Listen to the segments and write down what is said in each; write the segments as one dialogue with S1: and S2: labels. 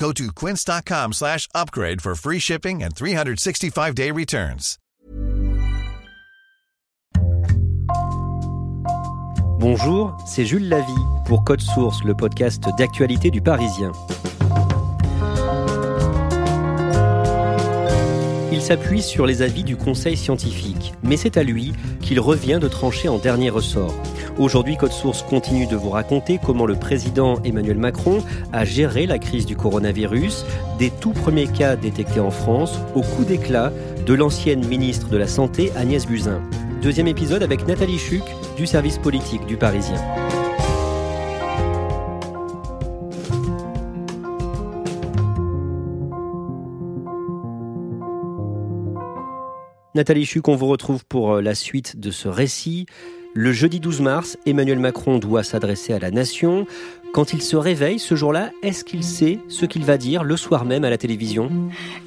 S1: Go to quince.com slash upgrade for free shipping and 365-day returns.
S2: Bonjour, c'est Jules Lavie pour Code Source, le podcast d'actualité du Parisien. Il s'appuie sur les avis du Conseil scientifique, mais c'est à lui qu'il revient de trancher en dernier ressort. Aujourd'hui, Code Source continue de vous raconter comment le président Emmanuel Macron a géré la crise du coronavirus, des tout premiers cas détectés en France au coup d'éclat de l'ancienne ministre de la Santé Agnès Buzyn. Deuxième épisode avec Nathalie Chuc du service politique du Parisien. Nathalie Chuc, on vous retrouve pour euh, la suite de ce récit. Le jeudi 12 mars, Emmanuel Macron doit s'adresser à la nation. Quand il se réveille ce jour-là, est-ce qu'il sait ce qu'il va dire le soir même à la télévision?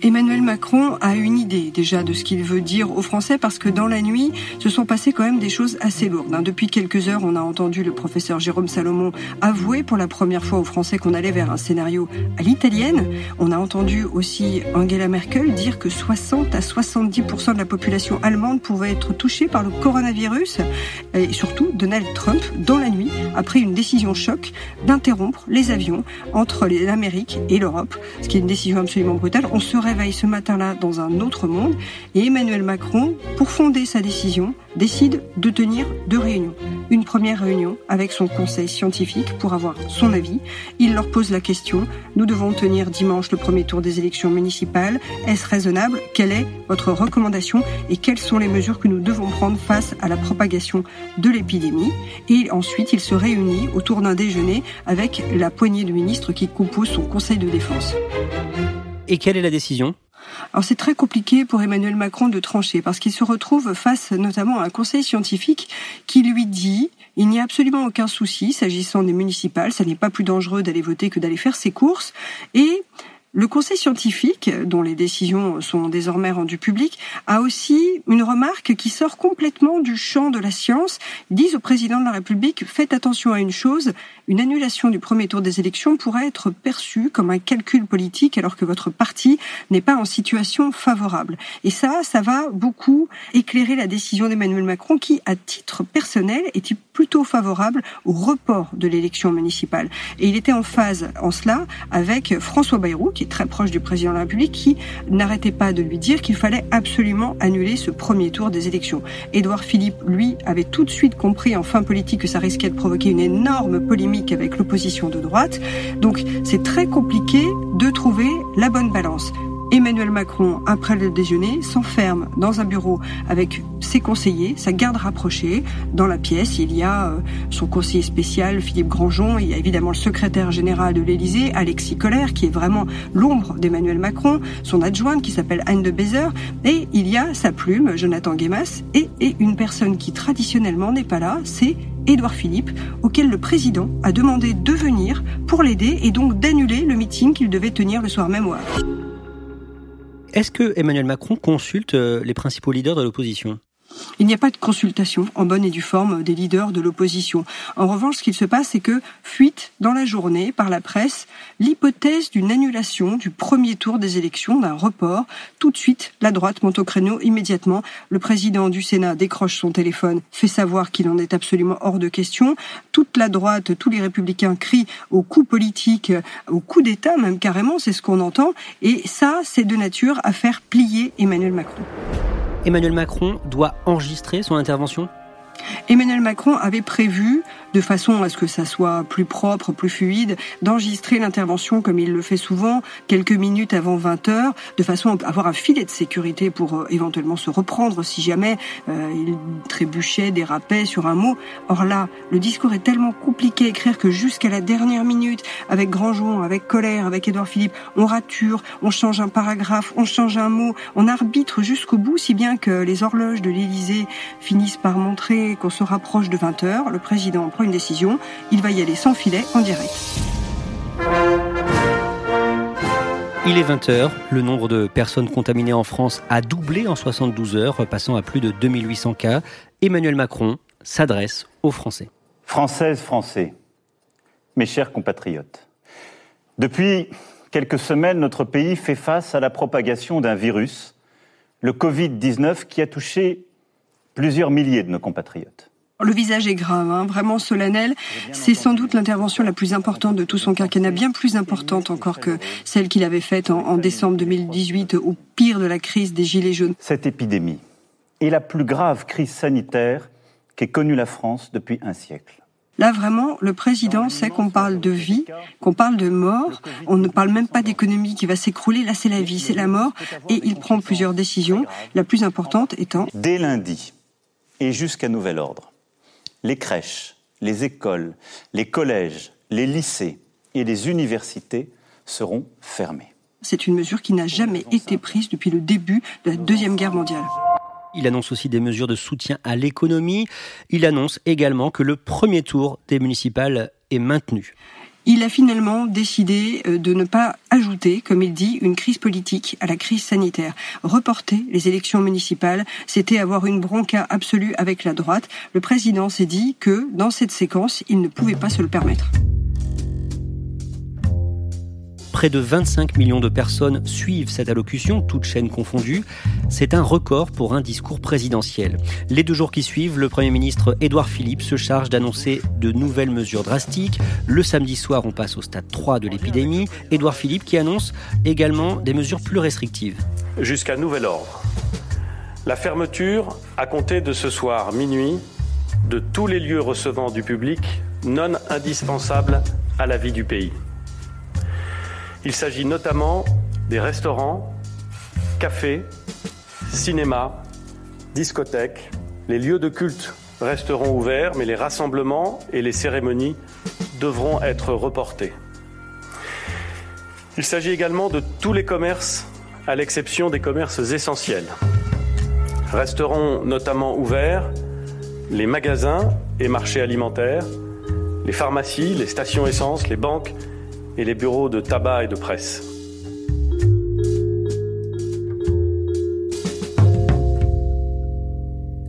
S3: Emmanuel Macron a une idée déjà de ce qu'il veut dire aux Français parce que dans la nuit, se sont passées quand même des choses assez lourdes. Hein. Depuis quelques heures, on a entendu le professeur Jérôme Salomon avouer pour la première fois aux Français qu'on allait vers un scénario à l'italienne. On a entendu aussi Angela Merkel dire que 60 à 70% de la population allemande pouvait être touchée par le coronavirus. Et surtout, Donald Trump, dans la nuit, a pris une décision choc interrompre les avions entre l'Amérique et l'Europe, ce qui est une décision absolument brutale. On se réveille ce matin-là dans un autre monde et Emmanuel Macron, pour fonder sa décision, décide de tenir deux réunions. Une première réunion avec son conseil scientifique pour avoir son avis. Il leur pose la question, nous devons tenir dimanche le premier tour des élections municipales. Est-ce raisonnable? Quelle est votre recommandation? Et quelles sont les mesures que nous devons prendre face à la propagation de l'épidémie? Et ensuite, il se réunit autour d'un déjeuner avec la poignée de ministres qui composent son Conseil de défense.
S2: Et quelle est la décision?
S3: Alors c'est très compliqué pour Emmanuel Macron de trancher parce qu'il se retrouve face notamment à un conseil scientifique qui lui dit il n'y a absolument aucun souci s'agissant des municipales, ça n'est pas plus dangereux d'aller voter que d'aller faire ses courses et le Conseil scientifique, dont les décisions sont désormais rendues publiques, a aussi une remarque qui sort complètement du champ de la science. Ils disent au président de la République, faites attention à une chose, une annulation du premier tour des élections pourrait être perçue comme un calcul politique alors que votre parti n'est pas en situation favorable. Et ça, ça va beaucoup éclairer la décision d'Emmanuel Macron qui, à titre personnel, était plutôt favorable au report de l'élection municipale. Et il était en phase en cela avec François Bayrou, qui très proche du président de la République, qui n'arrêtait pas de lui dire qu'il fallait absolument annuler ce premier tour des élections. Édouard Philippe, lui, avait tout de suite compris en fin politique que ça risquait de provoquer une énorme polémique avec l'opposition de droite. Donc c'est très compliqué de trouver la bonne balance. Emmanuel Macron, après le déjeuner, s'enferme dans un bureau avec ses conseillers, sa garde rapprochée. Dans la pièce, il y a euh, son conseiller spécial, Philippe Grandjean, il y a évidemment le secrétaire général de l'Élysée, Alexis Collère, qui est vraiment l'ombre d'Emmanuel Macron, son adjointe qui s'appelle Anne de Bézer, et il y a sa plume, Jonathan Guémas, et, et une personne qui traditionnellement n'est pas là, c'est Édouard Philippe, auquel le président a demandé de venir pour l'aider et donc d'annuler le meeting qu'il devait tenir le soir même au Havre.
S2: Est-ce que Emmanuel Macron consulte euh, les principaux leaders de l'opposition?
S3: Il n'y a pas de consultation en bonne et due forme des leaders de l'opposition. En revanche, ce qu'il se passe, c'est que fuite dans la journée par la presse l'hypothèse d'une annulation du premier tour des élections, d'un report. Tout de suite, la droite monte au créneau immédiatement. Le président du Sénat décroche son téléphone, fait savoir qu'il en est absolument hors de question. Toute la droite, tous les républicains crient au coup politique, au coup d'État même carrément, c'est ce qu'on entend. Et ça, c'est de nature à faire plier Emmanuel Macron.
S2: Emmanuel Macron doit enregistrer son intervention
S3: Emmanuel Macron avait prévu, de façon à ce que ça soit plus propre, plus fluide, d'enregistrer l'intervention comme il le fait souvent, quelques minutes avant 20 heures, de façon à avoir un filet de sécurité pour euh, éventuellement se reprendre si jamais euh, il trébuchait, dérapait sur un mot. Or là, le discours est tellement compliqué à écrire que jusqu'à la dernière minute, avec Grandjean, avec Colère, avec Édouard Philippe, on rature, on change un paragraphe, on change un mot, on arbitre jusqu'au bout, si bien que les horloges de l'Élysée finissent par montrer qu'on se rapproche de 20h, le président prend une décision, il va y aller sans filet en direct.
S2: Il est 20h, le nombre de personnes contaminées en France a doublé en 72 heures, passant à plus de 2800 cas. Emmanuel Macron s'adresse aux Français.
S4: Françaises, Français, mes chers compatriotes, depuis quelques semaines, notre pays fait face à la propagation d'un virus, le Covid-19, qui a touché plusieurs milliers de nos compatriotes.
S3: Le visage est grave, hein, vraiment solennel. C'est sans doute l'intervention la plus importante de tout son quinquennat, bien plus importante encore que celle qu'il avait faite en, en décembre 2018, au pire de la crise des Gilets jaunes.
S4: Cette épidémie est la plus grave crise sanitaire qu'ait connue la France depuis un siècle.
S3: Là, vraiment, le président sait qu'on parle de vie, qu'on parle de mort. On ne parle même pas d'économie qui va s'écrouler. Là, c'est la vie, c'est la mort. Et il prend plusieurs décisions, la plus importante étant...
S4: Dès lundi, et jusqu'à nouvel ordre. Les crèches, les écoles, les collèges, les lycées et les universités seront fermés.
S3: C'est une mesure qui n'a jamais été prise depuis le début de la Deuxième Guerre mondiale.
S2: Il annonce aussi des mesures de soutien à l'économie. Il annonce également que le premier tour des municipales est maintenu
S3: il a finalement décidé euh, de ne pas ajouter, comme il dit, une crise politique à la crise sanitaire. Reporter les élections municipales, c'était avoir une bronca absolue avec la droite. Le président s'est dit que dans cette séquence, il ne pouvait pas se le permettre.
S2: Près de 25 millions de personnes suivent cette allocution, toutes chaînes confondues. C'est un record pour un discours présidentiel. Les deux jours qui suivent, le Premier ministre Édouard Philippe se charge d'annoncer de nouvelles mesures drastiques. Le samedi soir, on passe au stade 3 de l'épidémie. Édouard Philippe qui annonce également des mesures plus restrictives.
S5: Jusqu'à nouvel ordre. La fermeture, à compter de ce soir minuit, de tous les lieux recevant du public non indispensables à la vie du pays. Il s'agit notamment des restaurants, cafés, cinémas, discothèques. Les lieux de culte resteront ouverts, mais les rassemblements et les cérémonies devront être reportés. Il s'agit également de tous les commerces, à l'exception des commerces essentiels. Resteront notamment ouverts les magasins et marchés alimentaires, les pharmacies, les stations essence, les banques, et les bureaux de tabac et de presse.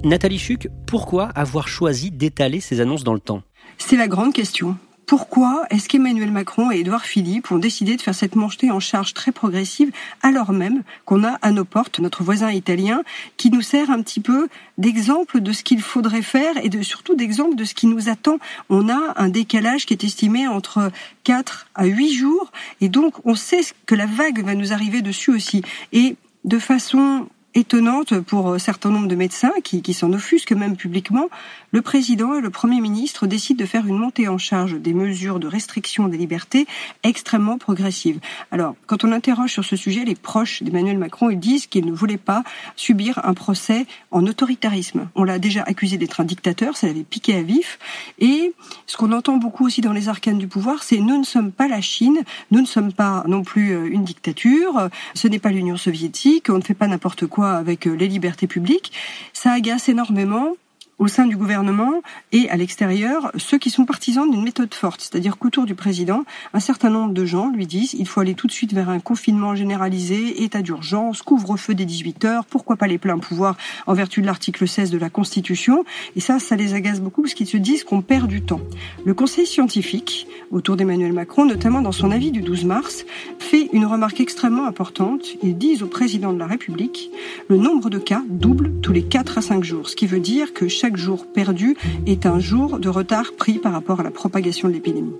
S2: Nathalie Chuc, pourquoi avoir choisi d'étaler ces annonces dans le temps?
S3: C'est la grande question. Pourquoi est-ce qu'Emmanuel Macron et Édouard Philippe ont décidé de faire cette montée en charge très progressive alors même qu'on a à nos portes notre voisin italien qui nous sert un petit peu d'exemple de ce qu'il faudrait faire et de, surtout d'exemple de ce qui nous attend. On a un décalage qui est estimé entre 4 à 8 jours et donc on sait que la vague va nous arriver dessus aussi. Et de façon étonnante pour un certain nombre de médecins qui, qui s'en offusquent même publiquement, le président et le premier ministre décident de faire une montée en charge des mesures de restriction des libertés extrêmement progressives. Alors, quand on interroge sur ce sujet les proches d'Emmanuel Macron, ils disent qu'ils ne voulaient pas subir un procès en autoritarisme. On l'a déjà accusé d'être un dictateur, ça l'avait piqué à vif. Et ce qu'on entend beaucoup aussi dans les arcanes du pouvoir, c'est nous ne sommes pas la Chine, nous ne sommes pas non plus euh, une dictature, ce n'est pas l'Union soviétique, on ne fait pas n'importe quoi avec euh, les libertés publiques, ça agace énormément au sein du gouvernement et à l'extérieur ceux qui sont partisans d'une méthode forte, c'est-à-dire qu'autour du président, un certain nombre de gens lui disent il faut aller tout de suite vers un confinement généralisé, état d'urgence, couvre-feu des 18 heures, pourquoi pas les pleins pouvoirs en vertu de l'article 16 de la Constitution. Et ça, ça les agace beaucoup parce qu'ils se disent qu'on perd du temps. Le Conseil scientifique, autour d'Emmanuel Macron, notamment dans son avis du 12 mars, fait une remarque extrêmement importante. Ils disent au président de la République le nombre de cas double tous les 4 à 5 jours, ce qui veut dire que chaque jour perdu est un jour de retard pris par rapport à la propagation de l'épidémie.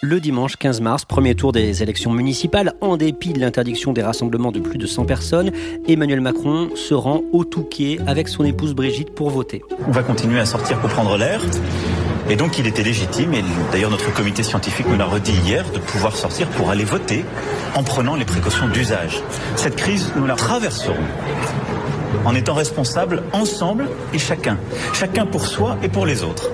S2: Le dimanche 15 mars, premier tour des élections municipales, en dépit de l'interdiction des rassemblements de plus de 100 personnes, Emmanuel Macron se rend au Touquet avec son épouse Brigitte pour voter.
S6: On va continuer à sortir pour prendre l'air. Et donc il était légitime, et d'ailleurs notre comité scientifique nous l'a redit hier, de pouvoir sortir pour aller voter en prenant les précautions d'usage. Cette crise, nous la traverserons en étant responsables ensemble et chacun. Chacun pour soi et pour les autres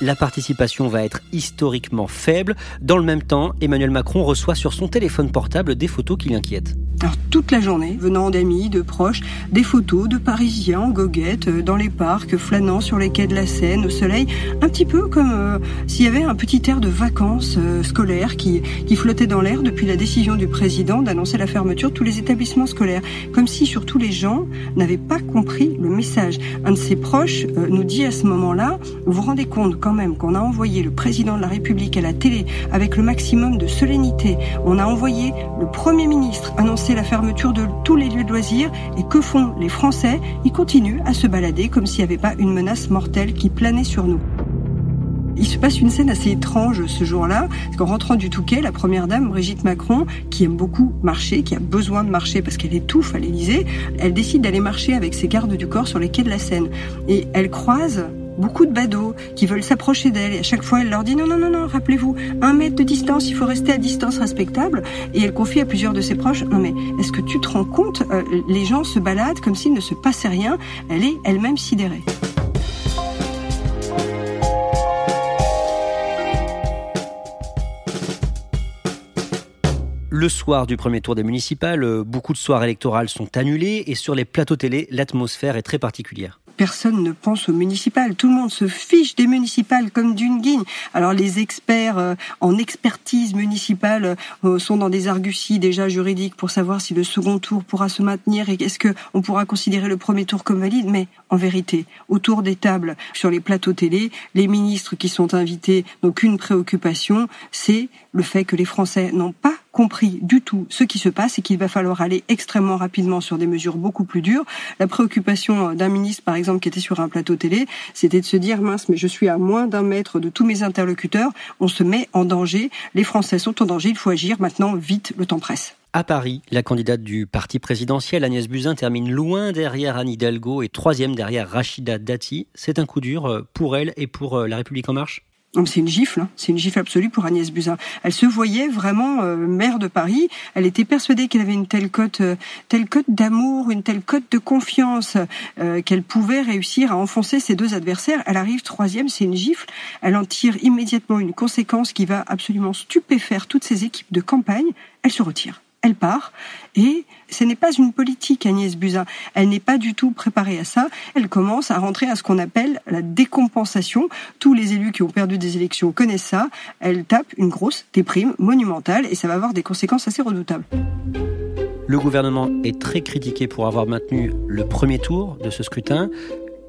S2: la participation va être historiquement faible. Dans le même temps, Emmanuel Macron reçoit sur son téléphone portable des photos qui l'inquiètent.
S3: Toute la journée, venant d'amis, de proches, des photos de Parisiens en goguette, euh, dans les parcs, flânant sur les quais de la Seine, au soleil, un petit peu comme euh, s'il y avait un petit air de vacances euh, scolaires qui, qui flottait dans l'air depuis la décision du président d'annoncer la fermeture de tous les établissements scolaires. Comme si surtout les gens n'avaient pas compris le message. Un de ses proches nous dit à ce moment-là, vous vous rendez compte quand même qu'on a envoyé le président de la République à la télé avec le maximum de solennité. On a envoyé le Premier ministre annoncer la fermeture de tous les lieux de loisirs. Et que font les Français? Ils continuent à se balader comme s'il n'y avait pas une menace mortelle qui planait sur nous. Il se passe une scène assez étrange ce jour-là, parce qu'en rentrant du Touquet, la première dame, Brigitte Macron, qui aime beaucoup marcher, qui a besoin de marcher parce qu'elle étouffe à l'Élysée, elle décide d'aller marcher avec ses gardes du corps sur les quais de la Seine. Et elle croise beaucoup de badauds qui veulent s'approcher d'elle. Et à chaque fois, elle leur dit non, non, non, non, rappelez-vous, un mètre de distance, il faut rester à distance respectable. Et elle confie à plusieurs de ses proches, non mais est-ce que tu te rends compte, euh, les gens se baladent comme s'il ne se passait rien. Elle est elle-même sidérée.
S2: Le soir du premier tour des municipales, euh, beaucoup de soirs électorales sont annulées et sur les plateaux télé, l'atmosphère est très particulière
S3: personne ne pense aux municipales. Tout le monde se fiche des municipales comme d'une guigne. Alors les experts euh, en expertise municipale euh, sont dans des arguties déjà juridiques pour savoir si le second tour pourra se maintenir et est-ce qu'on pourra considérer le premier tour comme valide. Mais en vérité, autour des tables, sur les plateaux télé, les ministres qui sont invités n'ont qu'une préoccupation, c'est le fait que les Français n'ont pas compris du tout ce qui se passe et qu'il va falloir aller extrêmement rapidement sur des mesures beaucoup plus dures. La préoccupation d'un ministre, par exemple, qui était sur un plateau télé, c'était de se dire, mince, mais je suis à moins d'un mètre de tous mes interlocuteurs, on se met en danger, les Français sont en danger, il faut agir maintenant, vite, le temps presse.
S2: À Paris, la candidate du parti présidentiel, Agnès Buzyn, termine loin derrière Anne Hidalgo et troisième derrière Rachida Dati. C'est un coup dur euh, pour elle et pour euh, La République en marche?
S3: C'est une gifle, hein. c'est une gifle absolue pour Agnès Buzyn. Elle se voyait vraiment euh, maire de Paris. Elle était persuadée qu'elle avait une telle cote, euh, telle cote d'amour, une telle cote de confiance euh, qu'elle pouvait réussir à enfoncer ses deux adversaires. Elle arrive troisième, c'est une gifle. Elle en tire immédiatement une conséquence qui va absolument stupéfaire toutes ses équipes de campagne. Elle se retire elle part. Et ce n'est pas une politique, Agnès Buzyn. Elle n'est pas du tout préparée à ça. Elle commence à rentrer à ce qu'on appelle la décompensation. Tous les élus qui ont perdu des élections connaissent ça. Elle tape une grosse déprime monumentale et ça va avoir des conséquences assez redoutables.
S2: Le gouvernement est très critiqué pour avoir maintenu le premier tour de ce scrutin.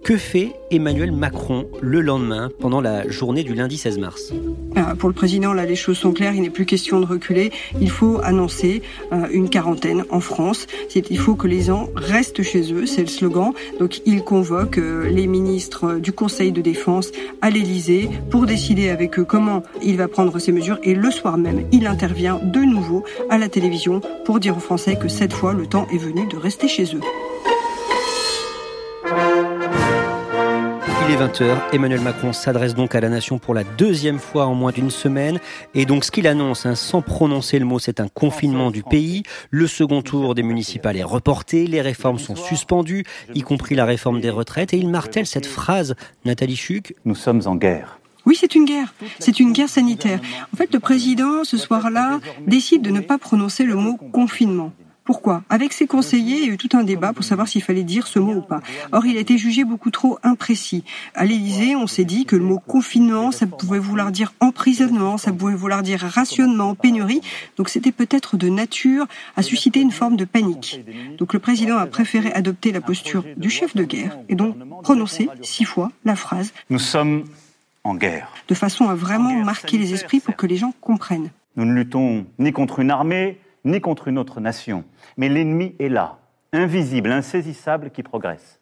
S2: Que fait Emmanuel Macron le lendemain, pendant la journée du lundi 16 mars
S3: ah, Pour le président, là, les choses sont claires. Il n'est plus question de reculer. Il faut annoncer euh, une quarantaine en France. Il faut que les gens restent chez eux. C'est le slogan. Donc, il convoque euh, les ministres du Conseil de défense à l'Élysée pour décider avec eux comment il va prendre ces mesures. Et le soir même, il intervient de nouveau à la télévision pour dire aux Français que cette fois, le temps est venu de rester chez eux.
S2: Il est 20h, Emmanuel Macron s'adresse donc à la nation pour la deuxième fois en moins d'une semaine. Et donc ce qu'il annonce, hein, sans prononcer le mot, c'est un confinement du pays. Le second tour des municipales est reporté, les réformes sont suspendues, y compris la réforme des retraites. Et il martèle cette phrase, Nathalie Chuc.
S4: Nous sommes en guerre.
S3: Oui, c'est une guerre. C'est une guerre sanitaire. En fait, le président, ce soir-là, décide de ne pas prononcer le mot confinement. Pourquoi? Avec ses conseillers, il y a eu tout un débat pour savoir s'il fallait dire ce mot ou pas. Or, il a été jugé beaucoup trop imprécis. À l'Élysée, on s'est dit que le mot confinement, ça pouvait vouloir dire emprisonnement, ça pouvait vouloir dire rationnement, pénurie. Donc, c'était peut-être de nature à susciter une forme de panique. Donc, le président a préféré adopter la posture du chef de guerre et donc prononcer six fois la phrase
S4: Nous sommes en guerre.
S3: De façon à vraiment marquer les esprits pour que les gens comprennent.
S4: Nous ne luttons ni contre une armée, ni contre une autre nation. Mais l'ennemi est là, invisible, insaisissable, qui progresse.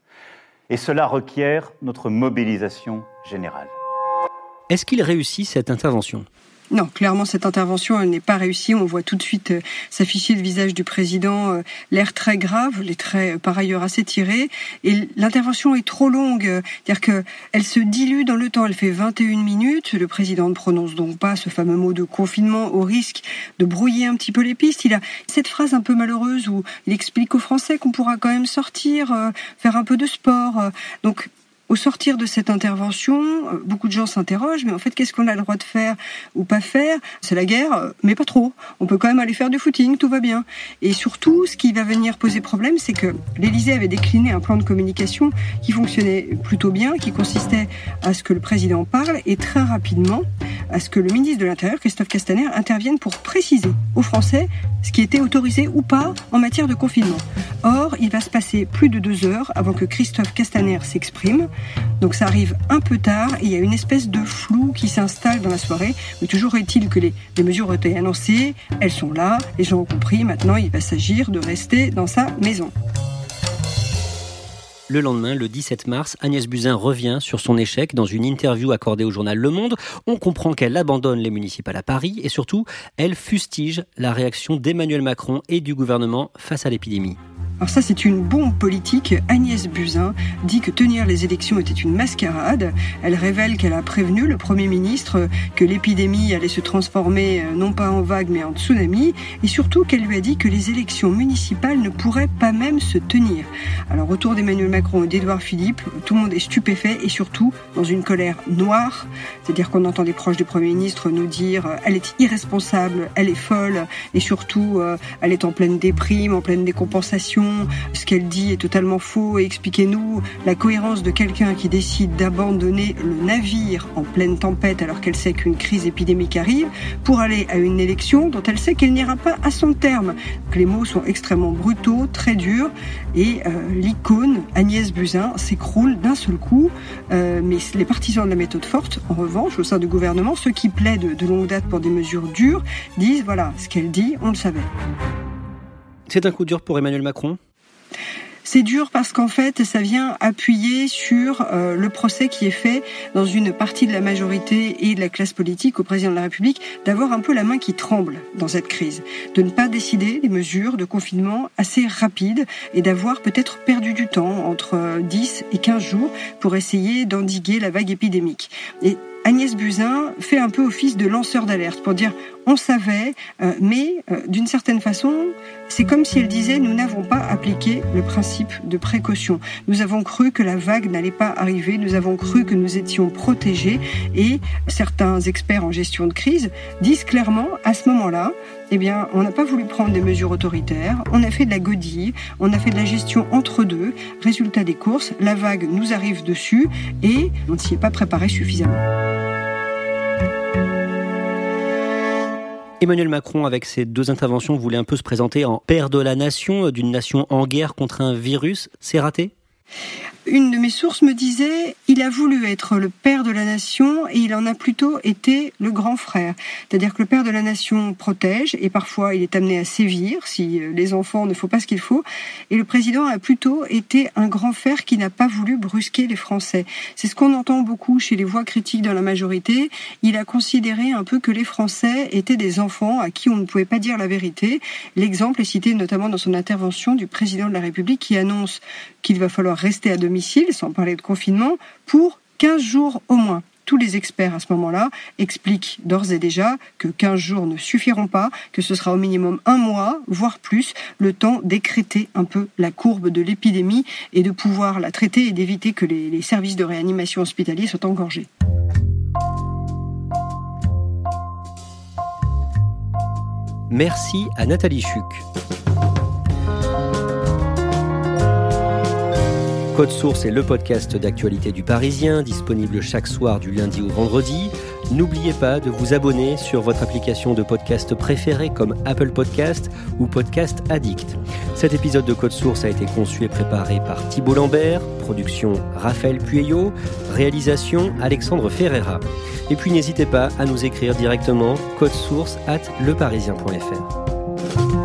S4: Et cela requiert notre mobilisation générale.
S2: Est-ce qu'il réussit cette intervention?
S3: Non, clairement, cette intervention, n'est pas réussie. On voit tout de suite euh, s'afficher le visage du président, euh, l'air très grave, les traits euh, par ailleurs assez tirés. Et l'intervention est trop longue, c'est-à-dire qu'elle se dilue dans le temps. Elle fait 21 minutes. Le président ne prononce donc pas ce fameux mot de confinement au risque de brouiller un petit peu les pistes. Il a cette phrase un peu malheureuse où il explique aux Français qu'on pourra quand même sortir, faire un peu de sport. Donc au sortir de cette intervention, euh, beaucoup de gens s'interrogent, mais en fait, qu'est-ce qu'on a le droit de faire ou pas faire? C'est la guerre, euh, mais pas trop. On peut quand même aller faire du footing, tout va bien. Et surtout, ce qui va venir poser problème, c'est que l'Élysée avait décliné un plan de communication qui fonctionnait plutôt bien, qui consistait à ce que le président parle et très rapidement à ce que le ministre de l'Intérieur, Christophe Castaner, intervienne pour préciser aux Français ce qui était autorisé ou pas en matière de confinement. Or, il va se passer plus de deux heures avant que Christophe Castaner s'exprime. Donc ça arrive un peu tard il y a une espèce de flou qui s'installe dans la soirée. Mais toujours est-il que les, les mesures ont été annoncées, elles sont là, les gens ont compris, maintenant il va s'agir de rester dans sa maison.
S2: Le lendemain, le 17 mars, Agnès Buzyn revient sur son échec dans une interview accordée au journal Le Monde. On comprend qu'elle abandonne les municipales à Paris et surtout, elle fustige la réaction d'Emmanuel Macron et du gouvernement face à l'épidémie.
S3: Alors ça, c'est une bombe politique. Agnès Buzyn dit que tenir les élections était une mascarade. Elle révèle qu'elle a prévenu le Premier ministre que l'épidémie allait se transformer euh, non pas en vague mais en tsunami. Et surtout qu'elle lui a dit que les élections municipales ne pourraient pas même se tenir. Alors autour d'Emmanuel Macron et d'Édouard Philippe, tout le monde est stupéfait et surtout dans une colère noire. C'est-à-dire qu'on entend des proches du Premier ministre nous dire euh, elle est irresponsable, elle est folle et surtout euh, elle est en pleine déprime, en pleine décompensation ce qu'elle dit est totalement faux et expliquez-nous la cohérence de quelqu'un qui décide d'abandonner le navire en pleine tempête alors qu'elle sait qu'une crise épidémique arrive pour aller à une élection dont elle sait qu'elle n'ira pas à son terme. les mots sont extrêmement brutaux, très durs et euh, l'icône Agnès Buzyn s'écroule d'un seul coup. Euh, mais les partisans de la méthode forte, en revanche, au sein du gouvernement, ceux qui plaident de longue date pour des mesures dures, disent voilà, ce qu'elle dit, on le savait.
S2: C'est un coup dur pour Emmanuel Macron
S3: c'est dur parce qu'en fait, ça vient appuyer sur euh, le procès qui est fait dans une partie de la majorité et de la classe politique au président de la République d'avoir un peu la main qui tremble dans cette crise, de ne pas décider des mesures de confinement assez rapides et d'avoir peut-être perdu du temps entre 10 et 15 jours pour essayer d'endiguer la vague épidémique. Et Agnès Buzyn fait un peu office de lanceur d'alerte pour dire on savait, euh, mais euh, d'une certaine façon, c'est comme si elle disait nous n'avons pas appliqué le principe de précaution. Nous avons cru que la vague n'allait pas arriver, nous avons cru que nous étions protégés et certains experts en gestion de crise disent clairement à ce moment-là, eh bien, on n'a pas voulu prendre des mesures autoritaires, on a fait de la godille, on a fait de la gestion entre deux. Résultat des courses, la vague nous arrive dessus et on ne s'y est pas préparé suffisamment.
S2: Emmanuel Macron, avec ses deux interventions, voulait un peu se présenter en père de la nation, d'une nation en guerre contre un virus. C'est raté?
S3: Une de mes sources me disait, il a voulu être le père de la nation et il en a plutôt été le grand frère. C'est-à-dire que le père de la nation protège et parfois il est amené à sévir si euh, les enfants ne font pas ce qu'il faut. Et le président a plutôt été un grand frère qui n'a pas voulu brusquer les Français. C'est ce qu'on entend beaucoup chez les voix critiques dans la majorité. Il a considéré un peu que les Français étaient des enfants à qui on ne pouvait pas dire la vérité. L'exemple est cité notamment dans son intervention du président de la République qui annonce qu'il va falloir rester à sans parler de confinement, pour 15 jours au moins. Tous les experts à ce moment-là expliquent d'ores et déjà que 15 jours ne suffiront pas, que ce sera au minimum un mois, voire plus, le temps d'écréter un peu la courbe de l'épidémie et de pouvoir la traiter et d'éviter que les, les services de réanimation hospitaliers soient engorgés.
S2: Merci à Nathalie Chuc. Code Source est le podcast d'actualité du Parisien, disponible chaque soir du lundi au vendredi. N'oubliez pas de vous abonner sur votre application de podcast préférée comme Apple Podcast ou Podcast Addict. Cet épisode de Code Source a été conçu et préparé par Thibault Lambert, production Raphaël Pueyo, réalisation Alexandre Ferreira. Et puis n'hésitez pas à nous écrire directement code source at leparisien.fr.